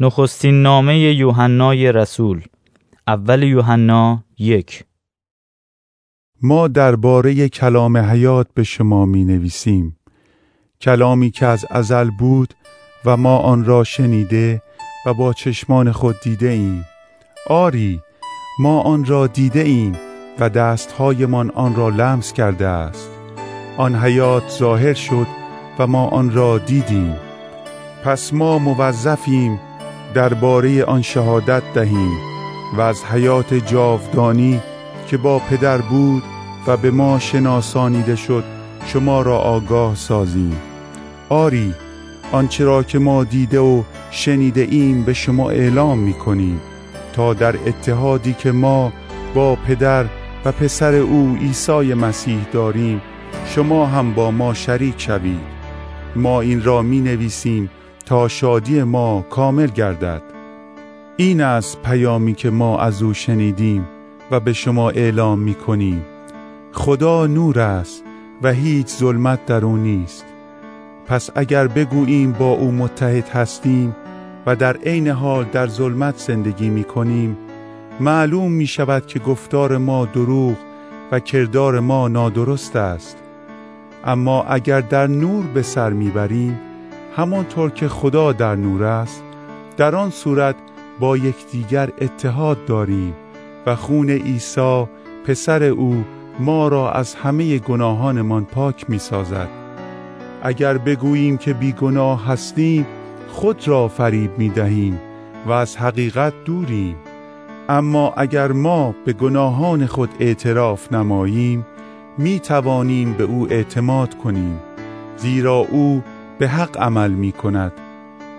نخستین نامه یوحنای رسول. اول یوحنا یک. ما درباره کلام حیات به شما می نویسیم کلامی که از ازل بود و ما آن را شنیده و با چشمان خود دیده ایم آری ما آن را دیده ایم و دستهایمان آن را لمس کرده است. آن حیات ظاهر شد و ما آن را دیدیم. پس ما موظفیم درباره آن شهادت دهیم و از حیات جاودانی که با پدر بود و به ما شناسانیده شد شما را آگاه سازیم. آری آنچه را که ما دیده و شنیده ایم به شما اعلام می کنیم تا در اتحادی که ما با پدر و پسر او عیسی مسیح داریم شما هم با ما شریک شوید. ما این را می نویسیم تا شادی ما کامل گردد. این است پیامی که ما از او شنیدیم و به شما اعلام می کنیم. خدا نور است و هیچ ظلمت در او نیست. پس اگر بگوییم با او متحد هستیم و در عین حال در ظلمت زندگی می کنیم معلوم می شود که گفتار ما دروغ و کردار ما نادرست است. اما اگر در نور به سر می‌بریم همانطور که خدا در نور است در آن صورت با یکدیگر اتحاد داریم و خون عیسی پسر او ما را از همه گناهانمان پاک می سازد. اگر بگوییم که بیگناه هستیم خود را فریب می دهیم و از حقیقت دوریم اما اگر ما به گناهان خود اعتراف نماییم می توانیم به او اعتماد کنیم زیرا او به حق عمل می کند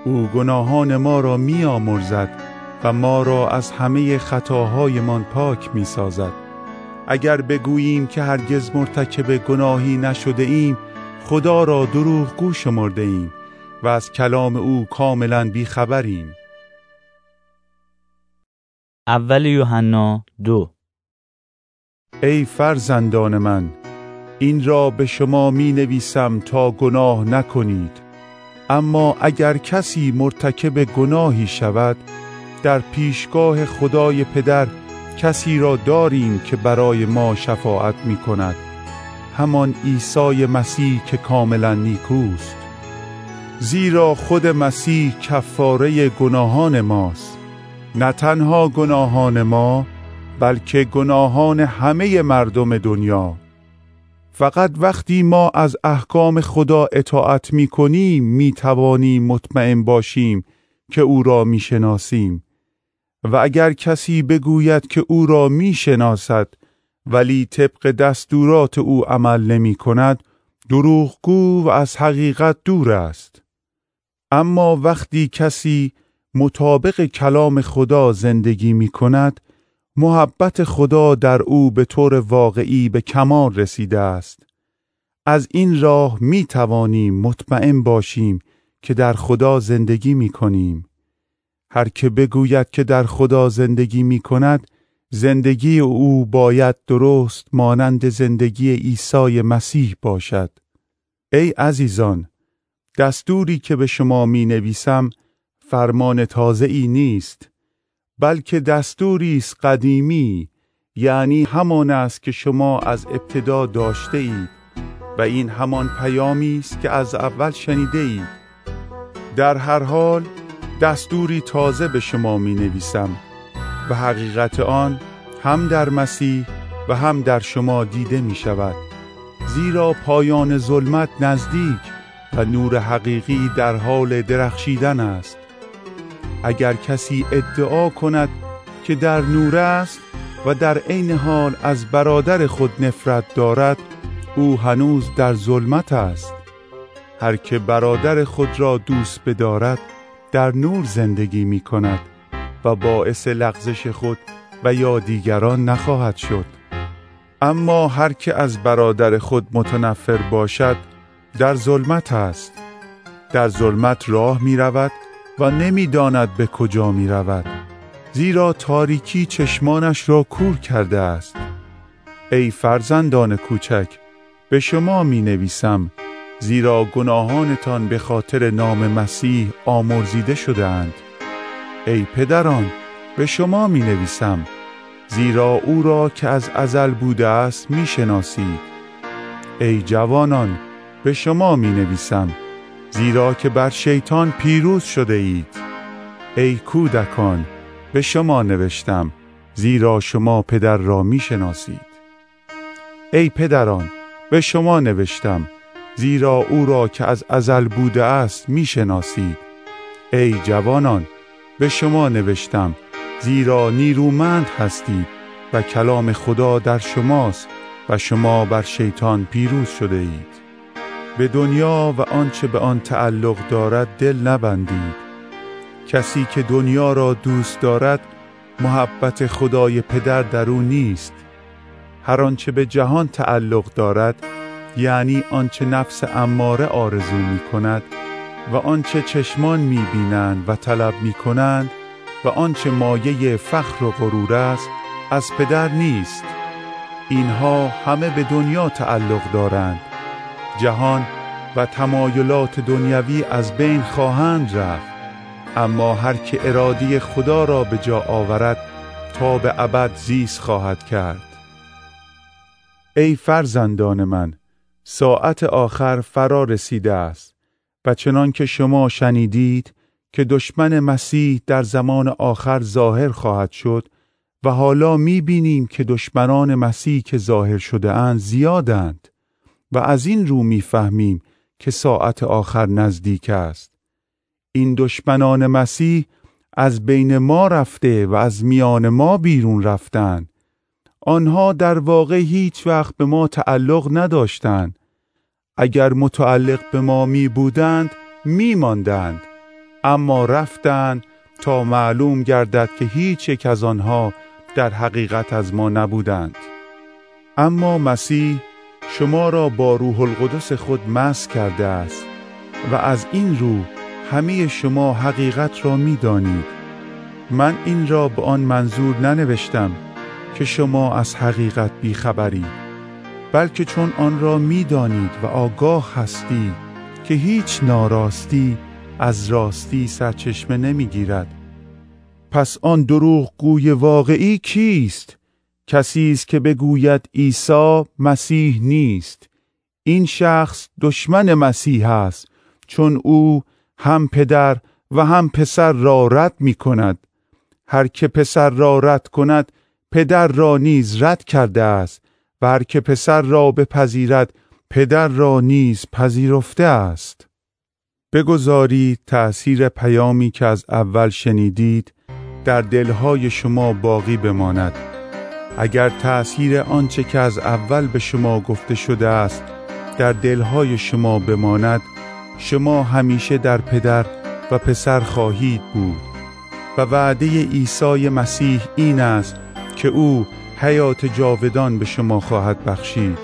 او گناهان ما را می آمرزد و ما را از همه خطاهایمان پاک می سازد اگر بگوییم که هرگز مرتکب گناهی نشده ایم خدا را دروغ گو شمرده ایم و از کلام او کاملا بیخبریم. اول یوحنا دو. ای فرزندان من این را به شما می نویسم تا گناه نکنید. اما اگر کسی مرتکب گناهی شود در پیشگاه خدای پدر کسی را داریم که برای ما شفاعت می کند همان عیسی مسیح که کاملا نیکوست. زیرا خود مسیح کفاره گناهان ماست. نه تنها گناهان ما بلکه گناهان همه مردم دنیا. فقط وقتی ما از احکام خدا اطاعت می کنیم می توانیم مطمئن باشیم که او را می شناسیم و اگر کسی بگوید که او را می شناسد ولی طبق دستورات او عمل نمی کند دروغگو و از حقیقت دور است. اما وقتی کسی مطابق کلام خدا زندگی می کند محبت خدا در او به طور واقعی به کمال رسیده است. از این راه می توانیم مطمئن باشیم که در خدا زندگی می کنیم. هر که بگوید که در خدا زندگی می کند زندگی او باید درست مانند زندگی عیسی مسیح باشد. ای عزیزان دستوری که به شما می نویسم فرمان تازه ای نیست. بلکه دستوری است قدیمی یعنی همان است که شما از ابتدا داشته اید و این همان پیامی است که از اول شنیده اید در هر حال دستوری تازه به شما می نویسم و حقیقت آن هم در مسیح و هم در شما دیده می شود زیرا پایان ظلمت نزدیک و نور حقیقی در حال درخشیدن است. اگر کسی ادعا کند که در نور است و در عین حال از برادر خود نفرت دارد او هنوز در ظلمت است. هر که برادر خود را دوست بدارد در نور زندگی می کند و باعث لغزش خود و یا دیگران نخواهد شد. اما هر که از برادر خود متنفر باشد در ظلمت است. در ظلمت راه می رود و نمی‌داند به کجا می رود زیرا تاریکی چشمانش را کور کرده است. ای فرزندان کوچک به شما می نویسم زیرا گناهانتان به خاطر نام مسیح آمرزیده شده اند ای پدران به شما می نویسم زیرا او را که از ازل بوده است می شناسید ای جوانان به شما می نویسم زیرا که بر شیطان پیروز شده اید. ای کودکان به شما نوشتم زیرا شما پدر را می شناسید. ای پدران به شما نوشتم زیرا او را که از ازل بوده است می شناسید. ای جوانان به شما نوشتم زیرا نیرومند هستید و کلام خدا در شماست و شما بر شیطان پیروز شده اید. به دنیا و آنچه به آن تعلق دارد دل نبندید. کسی که دنیا را دوست دارد محبت خدای پدر در او نیست. هر آنچه به جهان تعلق دارد یعنی آنچه نفس اماره آرزو می کند و آنچه چشمان می بینند و طلب می کنند و آنچه مایه فخر و غرور است از پدر نیست. اینها همه به دنیا تعلق دارند. جهان و تمایلات دنیوی از بین خواهند رفت. اما هر که ارادی خدا را به جا آورد تا به ابد زیست خواهد کرد. ای فرزندان من ساعت آخر فرا رسیده است و چنان که شما شنیدید که دشمن مسیح در زمان آخر ظاهر خواهد شد و حالا می بینیم که دشمنان مسیح که ظاهر شده اند زیادند. و از این رو می فهمیم که ساعت آخر نزدیک است. این دشمنان مسیح از بین ما رفته و از میان ما بیرون رفتند آنها در واقع هیچ وقت به ما تعلق نداشتند. اگر متعلق به ما می بودند می ماندند اما رفتند تا معلوم گردد که هیچ یک از آنها در حقیقت از ما نبودند. اما مسیح شما را با روح القدس خود مس کرده است و از این رو همه شما حقیقت را می دانید. من این را به آن منظور ننوشتم که شما از حقیقت بیخبرید بلکه چون آن را می دانید و آگاه هستید که هیچ ناراستی از راستی سرچشمه نمی گیرد. پس آن دروغ گوی واقعی کیست؟ کسی است که بگوید عیسی مسیح نیست. این شخص دشمن مسیح است چون او هم پدر و هم پسر را رد می کند هر که پسر را رد کند پدر را نیز رد کرده است و هر که پسر را بپذیرد پدر را نیز پذیرفته است. بگذارید تأثیر پیامی که از اول شنیدید در دلهای شما باقی بماند. اگر تأثیر آنچه که از اول به شما گفته شده است در دلهای شما بماند شما همیشه در پدر و پسر خواهید بود و وعده عیسی مسیح این است که او حیات جاودان به شما خواهد بخشید.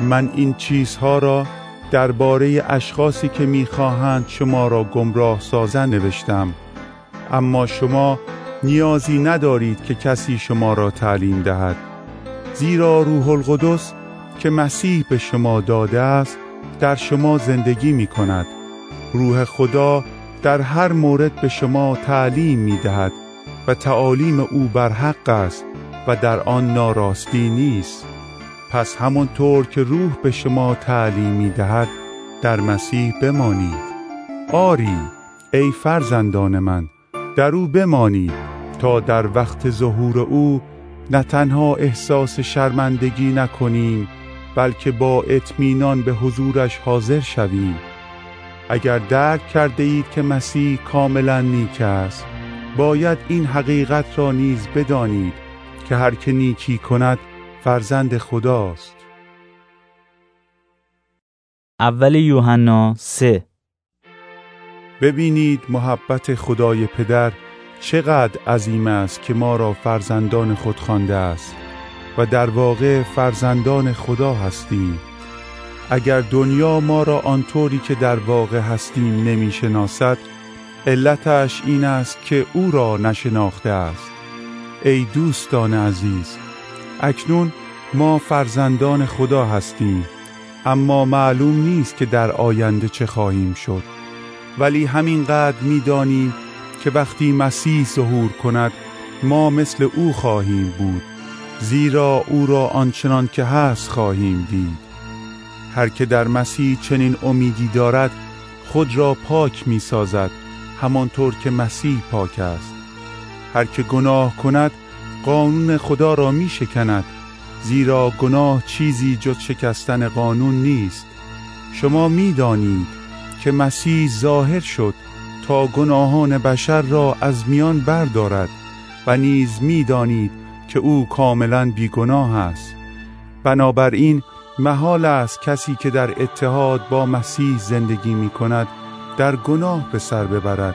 من این چیزها را درباره اشخاصی که می‌خواهند شما را گمراه سازن نوشتم. اما شما نیازی ندارید که کسی شما را تعلیم دهد. زیرا روح القدس که مسیح به شما داده است در شما زندگی می کند. روح خدا در هر مورد به شما تعلیم می دهد و تعالیم او بر حق است و در آن ناراستی نیست. پس همانطور که روح به شما تعلیم می دهد در مسیح بمانید. آری ای فرزندان من در او بمانید. تا در وقت ظهور او نه تنها احساس شرمندگی نکنیم بلکه با اطمینان به حضورش حاضر شویم. اگر درک کرده اید که مسیح کاملا نیک است باید این حقیقت را نیز بدانید که هر که نیکی کند فرزند خداست. اول یوحنا 3 ببینید محبت خدای پدر چقدر عظیم است که ما را فرزندان خود خوانده است و در واقع فرزندان خدا هستیم. اگر دنیا ما را آنطوری که در واقع هستیم نمی‌شناسد علتش این است که او را نشناخته است. ای دوستان عزیز اکنون ما فرزندان خدا هستیم اما معلوم نیست که در آینده چه خواهیم شد. ولی همینقدر می‌دانیم که وقتی مسیح ظهور کند ما مثل او خواهیم بود زیرا او را آنچنان که هست خواهیم دید. هر که در مسیح چنین امیدی دارد خود را پاک می سازد همانطور که مسیح پاک است. هر که گناه کند قانون خدا را می شکند زیرا گناه چیزی جز شکستن قانون نیست. شما می دانید که مسیح ظاهر شد تا گناهان بشر را از میان بردارد و نیز می دانید که او کاملا بیگناه است. بنابراین محال است کسی که در اتحاد با مسیح زندگی می کند در گناه به سر ببرد.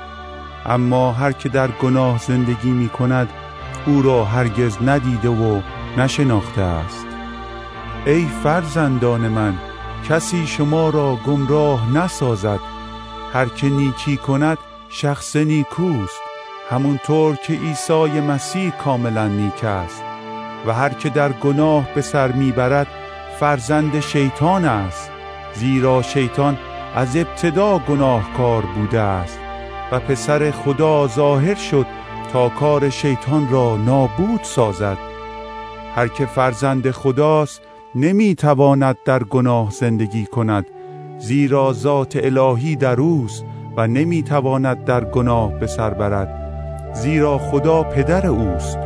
اما هر که در گناه زندگی می کند او را هرگز ندیده و نشناخته است. ای فرزندان من کسی شما را گمراه نسازد هر که نیکی کند شخص نیکوست. همونطور که عیسی مسیح کاملا نیک است. و هر که در گناه به سر می‌برد فرزند شیطان است. زیرا شیطان از ابتدا گناهکار بوده است. و پسر خدا ظاهر شد تا کار شیطان را نابود سازد. هر که فرزند خداست نمی‌تواند در گناه زندگی کند. زیرا ذات الهی در اوست و نمی‌تواند در گناه به سر برد. زیرا خدا پدر اوست.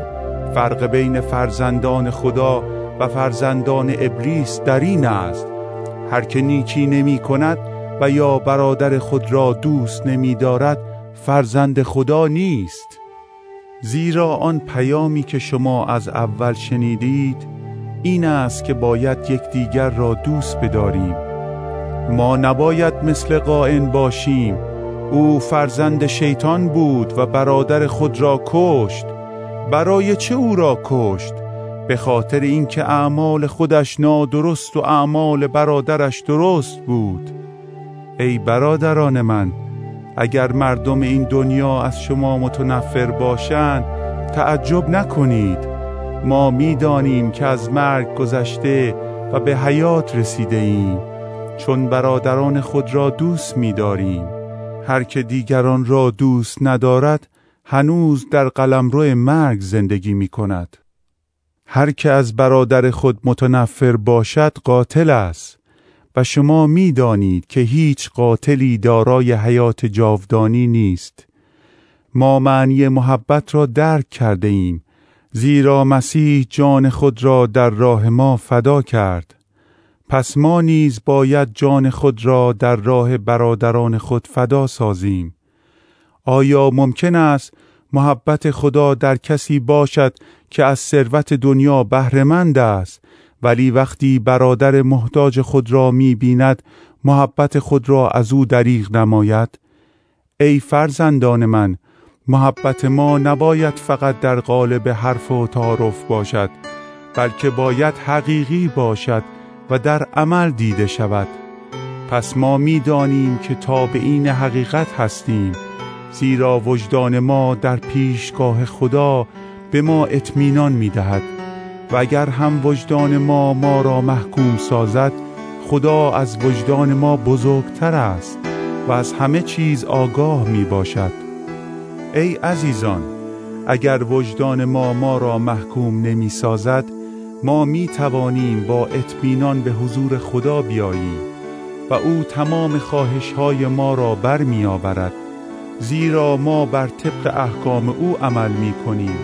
فرق بین فرزندان خدا و فرزندان ابلیس در این است. هر که نیکی نمی کند و یا برادر خود را دوست نمی دارد فرزند خدا نیست. زیرا آن پیامی که شما از اول شنیدید این است که باید یکدیگر را دوست بداریم. ما نباید مثل قائن باشیم. او فرزند شیطان بود و برادر خود را کشت. برای چه او را کشت؟ به خاطر اینکه اعمال خودش نادرست و اعمال برادرش درست بود. ای برادران من اگر مردم این دنیا از شما متنفر باشند تعجب نکنید. ما می‌دانیم که از مرگ گذشته و به حیات رسیده ایم چون برادران خود را دوست می‌داریم هر که دیگران را دوست ندارد هنوز در قلمرو مرگ زندگی می کند. هر که از برادر خود متنفر باشد قاتل است و شما می دانید که هیچ قاتلی دارای حیات جاودانی نیست. ما معنی محبت را درک کرده ایم زیرا مسیح جان خود را در راه ما فدا کرد. پس ما نیز باید جان خود را در راه برادران خود فدا سازیم. آیا ممکن است محبت خدا در کسی باشد که از ثروت دنیا بهرهمند است ولی وقتی برادر محتاج خود را می بیند محبت خود را از او دریغ نماید؟ ای فرزندان من محبت ما نباید فقط در قالب حرف و تعارف باشد بلکه باید حقیقی باشد و در عمل دیده شود. پس ما می‌دانیم که تا به این حقیقت هستیم زیرا وجدان ما در پیشگاه خدا به ما اطمینان می‌دهد. و اگر هم وجدان ما ما را محکوم سازد خدا از وجدان ما بزرگتر است و از همه چیز آگاه می باشد ای عزیزان اگر وجدان ما ما را محکوم نمی سازد ما می توانیم با اطمینان به حضور خدا بیاییم و او تمام خواهش های ما را بر می آورد زیرا ما بر طبق احکام او عمل می کنیم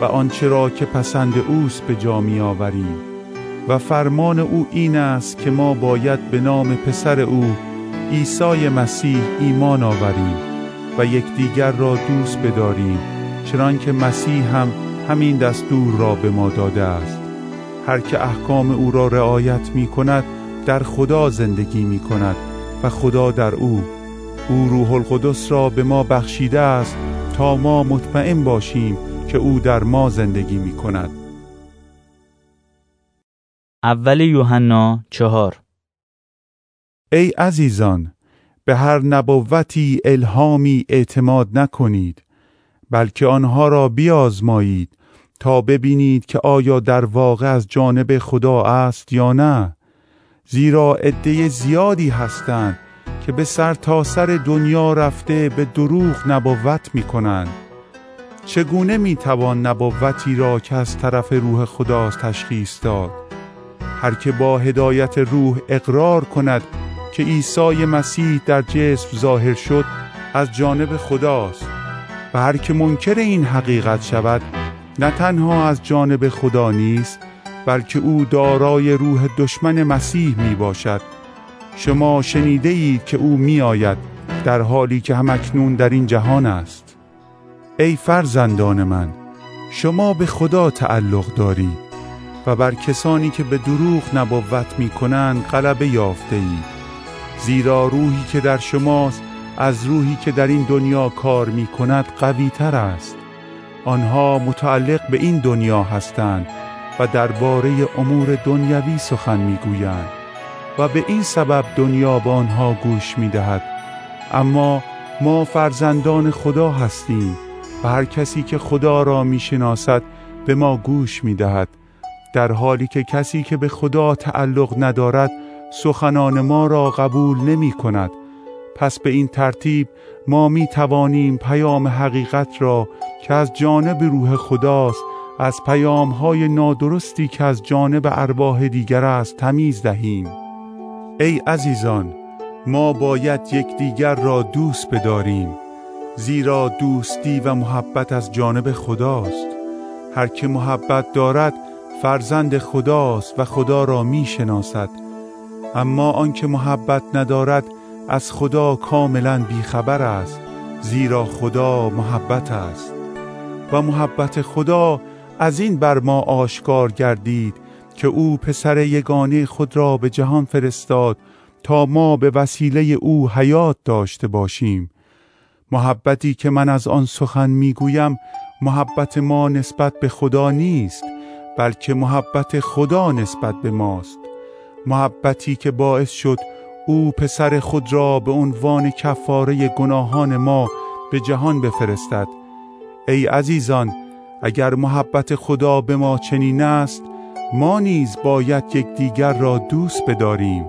و آنچه را که پسند اوست به جا می آوریم و فرمان او این است که ما باید به نام پسر او عیسی مسیح ایمان آوریم و یکدیگر را دوست بداریم چنانکه مسیح هم همین دستور را به ما داده است. هر که احکام او را رعایت می کند در خدا زندگی می کند و خدا در او. او روح القدس را به ما بخشیده است تا ما مطمئن باشیم که او در ما زندگی می کند اول یوحنا چهار. ای عزیزان به هر نبوتی الهامی اعتماد نکنید بلکه آنها را بیازمایید تا ببینید که آیا در واقع از جانب خدا است یا نه. زیرا عده زیادی هستند که به سر تا سر دنیا رفته به دروغ نبوت می کنند چگونه می توان نبوتی را که از طرف روح خداست تشخیص داد؟ هر که با هدایت روح اقرار کند که عیسی مسیح در جسم ظاهر شد از جانب خداست. و هر که منکر این حقیقت شود نه تنها از جانب خدا نیست بلکه او دارای روح دشمن مسیح می باشد شما شنیده اید که او می آید در حالی که همکنون در این جهان است. ای فرزندان من شما به خدا تعلق دارید و بر کسانی که به دروغ نبوت می کنند غلبه یافته اید زیرا روحی که در شماست از روحی که در این دنیا کار می کند قوی تر است. آنها متعلق به این دنیا هستند و درباره امور دنیوی سخن می‌گویند و به این سبب دنیا به آنها گوش می‌دهد. اما ما فرزندان خدا هستیم و هر کسی که خدا را می‌شناسد به ما گوش می‌دهد. در حالی که کسی که به خدا تعلق ندارد سخنان ما را قبول نمی کند پس به این ترتیب ما می توانیم پیام حقیقت را که از جانب روح خداست از پیام های نادرستی که از جانب ارواح دیگر است تمیز دهیم. ای عزیزان ما باید یکدیگر را دوست بداریم زیرا دوستی و محبت از جانب خداست. هر که محبت دارد فرزند خداست و خدا را می شناسد اما آنکه محبت ندارد از خدا کاملا بیخبر است زیرا خدا محبت است. و محبت خدا از این بر ما آشکار گردید که او پسر یگانه خود را به جهان فرستاد تا ما به وسیله او حیات داشته باشیم. محبتی که من از آن سخن می‌گویم محبت ما نسبت به خدا نیست بلکه محبت خدا نسبت به ماست. محبتی که باعث شد او پسر خود را به عنوان کفاره گناهان ما به جهان بفرستد. ای عزیزان اگر محبت خدا به ما چنین است ما نیز باید یکدیگر را دوست بداریم.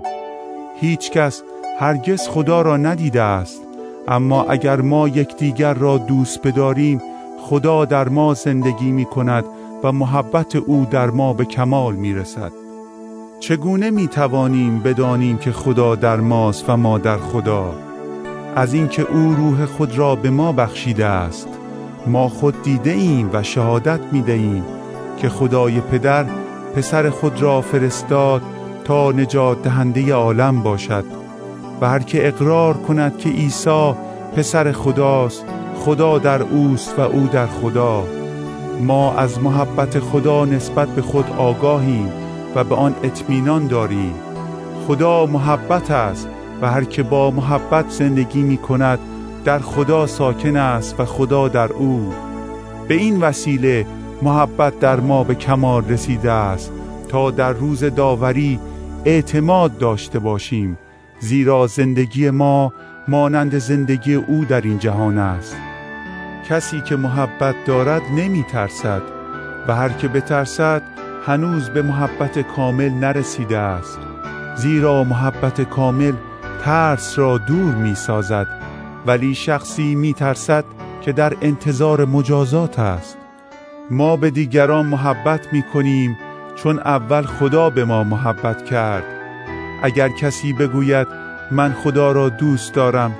هیچ کس هرگز خدا را ندیده است اما اگر ما یکدیگر را دوست بداریم خدا در ما زندگی می کند و محبت او در ما به کمال می رسد چگونه می توانیم بدانیم که خدا در ماست و ما در خدا؟ از اینکه او روح خود را به ما بخشیده است. ما خود دیده ایم و شهادت می دهیم که خدای پدر پسر خود را فرستاد تا نجات دهنده عالم باشد و هر که اقرار کند که عیسی پسر خداست خدا در اوست و او در خدا. ما از محبت خدا نسبت به خود آگاهیم و به آن اطمینان داریم خدا محبت است و هر که با محبت زندگی می کند در خدا ساکن است و خدا در او. به این وسیله محبت در ما به کمال رسیده است تا در روز داوری اعتماد داشته باشیم زیرا زندگی ما مانند زندگی او در این جهان است. کسی که محبت دارد نمی ترسد و هر که بترسد هنوز به محبت کامل نرسیده است. زیرا محبت کامل ترس را دور می سازد ولی شخصی می ترسد که در انتظار مجازات است. ما به دیگران محبت می کنیم چون اول خدا به ما محبت کرد. اگر کسی بگوید من خدا را دوست دارم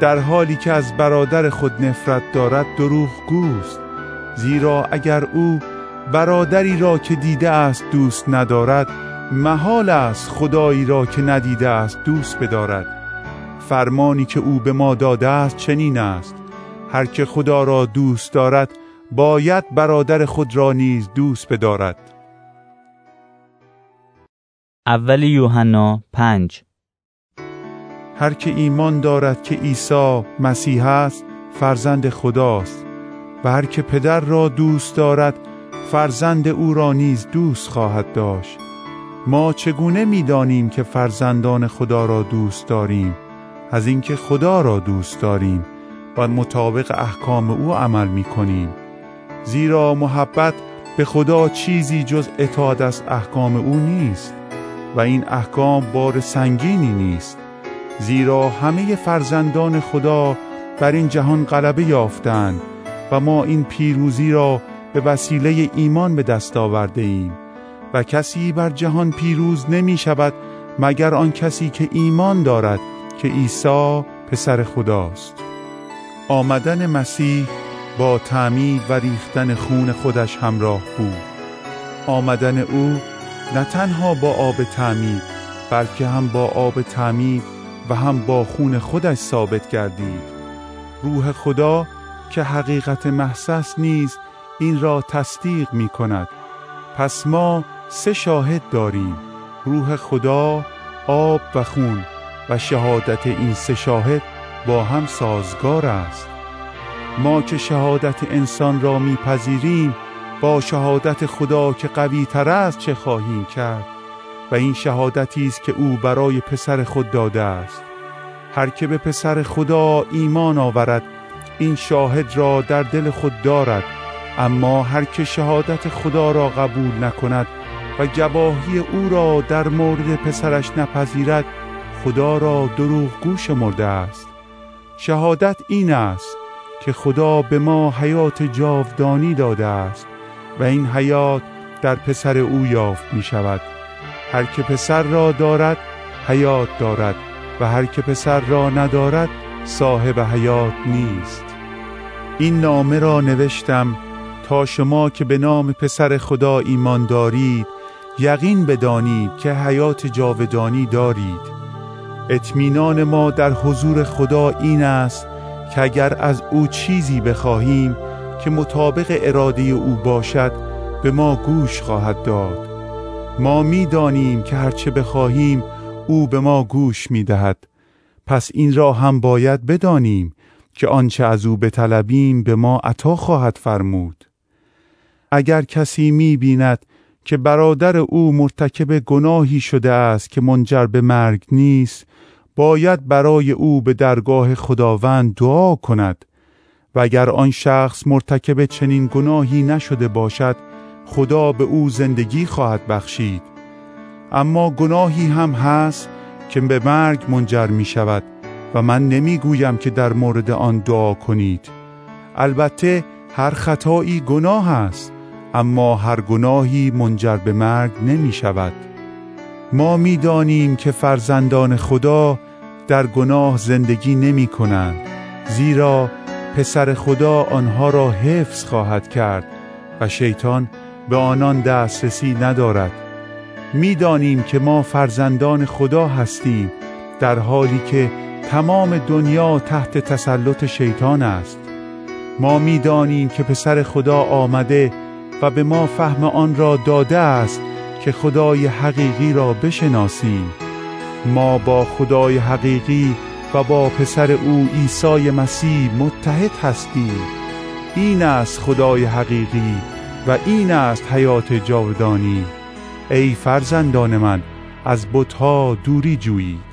در حالی که از برادر خود نفرت دارد دروغ گوست زیرا اگر او برادری را که دیده است دوست ندارد محال است خدایی را که ندیده است دوست بدارد. فرمانی که او به ما داده است چنین است. هر که خدا را دوست دارد باید برادر خود را نیز دوست بدارد. اول یوحنا پنج. هر که ایمان دارد که عیسی مسیح است فرزند خداست. و هر که پدر را دوست دارد فرزند او را نیز دوست خواهد داشت. ما چگونه می‌دانیم که فرزندان خدا را دوست داریم؟ از اینکه خدا را دوست داریم و مطابق احکام او عمل می کنیم زیرا محبت به خدا چیزی جز اطاعت از احکام او نیست و این احکام بار سنگینی نیست. زیرا همه فرزندان خدا بر این جهان غلبه یافتند و ما این پیروزی را به وسیله ایمان به دست آورده ایم. و کسی بر جهان پیروز نمی شود مگر آن کسی که ایمان دارد که عیسی پسر خداست. آمدن مسیح با تعمید و ریختن خون خودش همراه بود. آمدن او نه تنها با آب تعمید بلکه هم با آب تعمید و هم با خون خودش ثابت گردید. روح خدا که حقیقت محسس نیز این را تصدیق می کند. پس ما سه شاهد داریم روح خدا آب و خون. و شهادت این سه شاهد با هم سازگار است. ما که شهادت انسان را میپذیریم با شهادت خدا که قوی تر است چه خواهیم کرد؟ و این شهادتی است که او برای پسر خود داده است. هر که به پسر خدا ایمان آورد این شاهد را در دل خود دارد. اما هر که شهادت خدا را قبول نکند و گواهی او را در مورد پسرش نپذیرد خدا را دروغ گوش مرده است. شهادت این است که خدا به ما حیات جاودانی داده است و این حیات در پسر او یافت می شود. هر که پسر را دارد حیات دارد و هر که پسر را ندارد صاحب حیات نیست. این نامه را نوشتم تا شما که به نام پسر خدا ایمان دارید یقین بدانید که حیات جاودانی دارید. اطمینان ما در حضور خدا این است که اگر از او چیزی بخواهیم که مطابق اراده او باشد به ما گوش خواهد داد. ما می‌دانیم که هرچه بخواهیم او به ما گوش می‌دهد. پس این را هم باید بدانیم که آنچه از او بطلبیم به ما عطا خواهد فرمود. اگر کسی می بیند که برادر او مرتکب گناهی شده است که منجر به مرگ نیست باید برای او به درگاه خداوند دعا کند. و اگر آن شخص مرتکب چنین گناهی نشده باشد خدا به او زندگی خواهد بخشید. اما گناهی هم هست که به مرگ منجر می شود و من نمی گویم که در مورد آن دعا کنید. البته هر خطایی گناه است. اما هر گناهی منجر به مرگ نمی شود ما می دانیم که فرزندان خدا در گناه زندگی نمی کنند زیرا پسر خدا آنها را حفظ خواهد کرد و شیطان به آنان دسترسی ندارد. می‌دانیم که ما فرزندان خدا هستیم در حالی که تمام دنیا تحت تسلط شیطان است. ما می‌دانیم که پسر خدا آمده و به ما فهم آن را داده است که خدای حقیقی را بشناسیم. ما با خدای حقیقی و با پسر او عیسی مسیح متحد هستیم. این است خدای حقیقی و این است حیات جاودانی. ای فرزندان من از بتها دوری جویید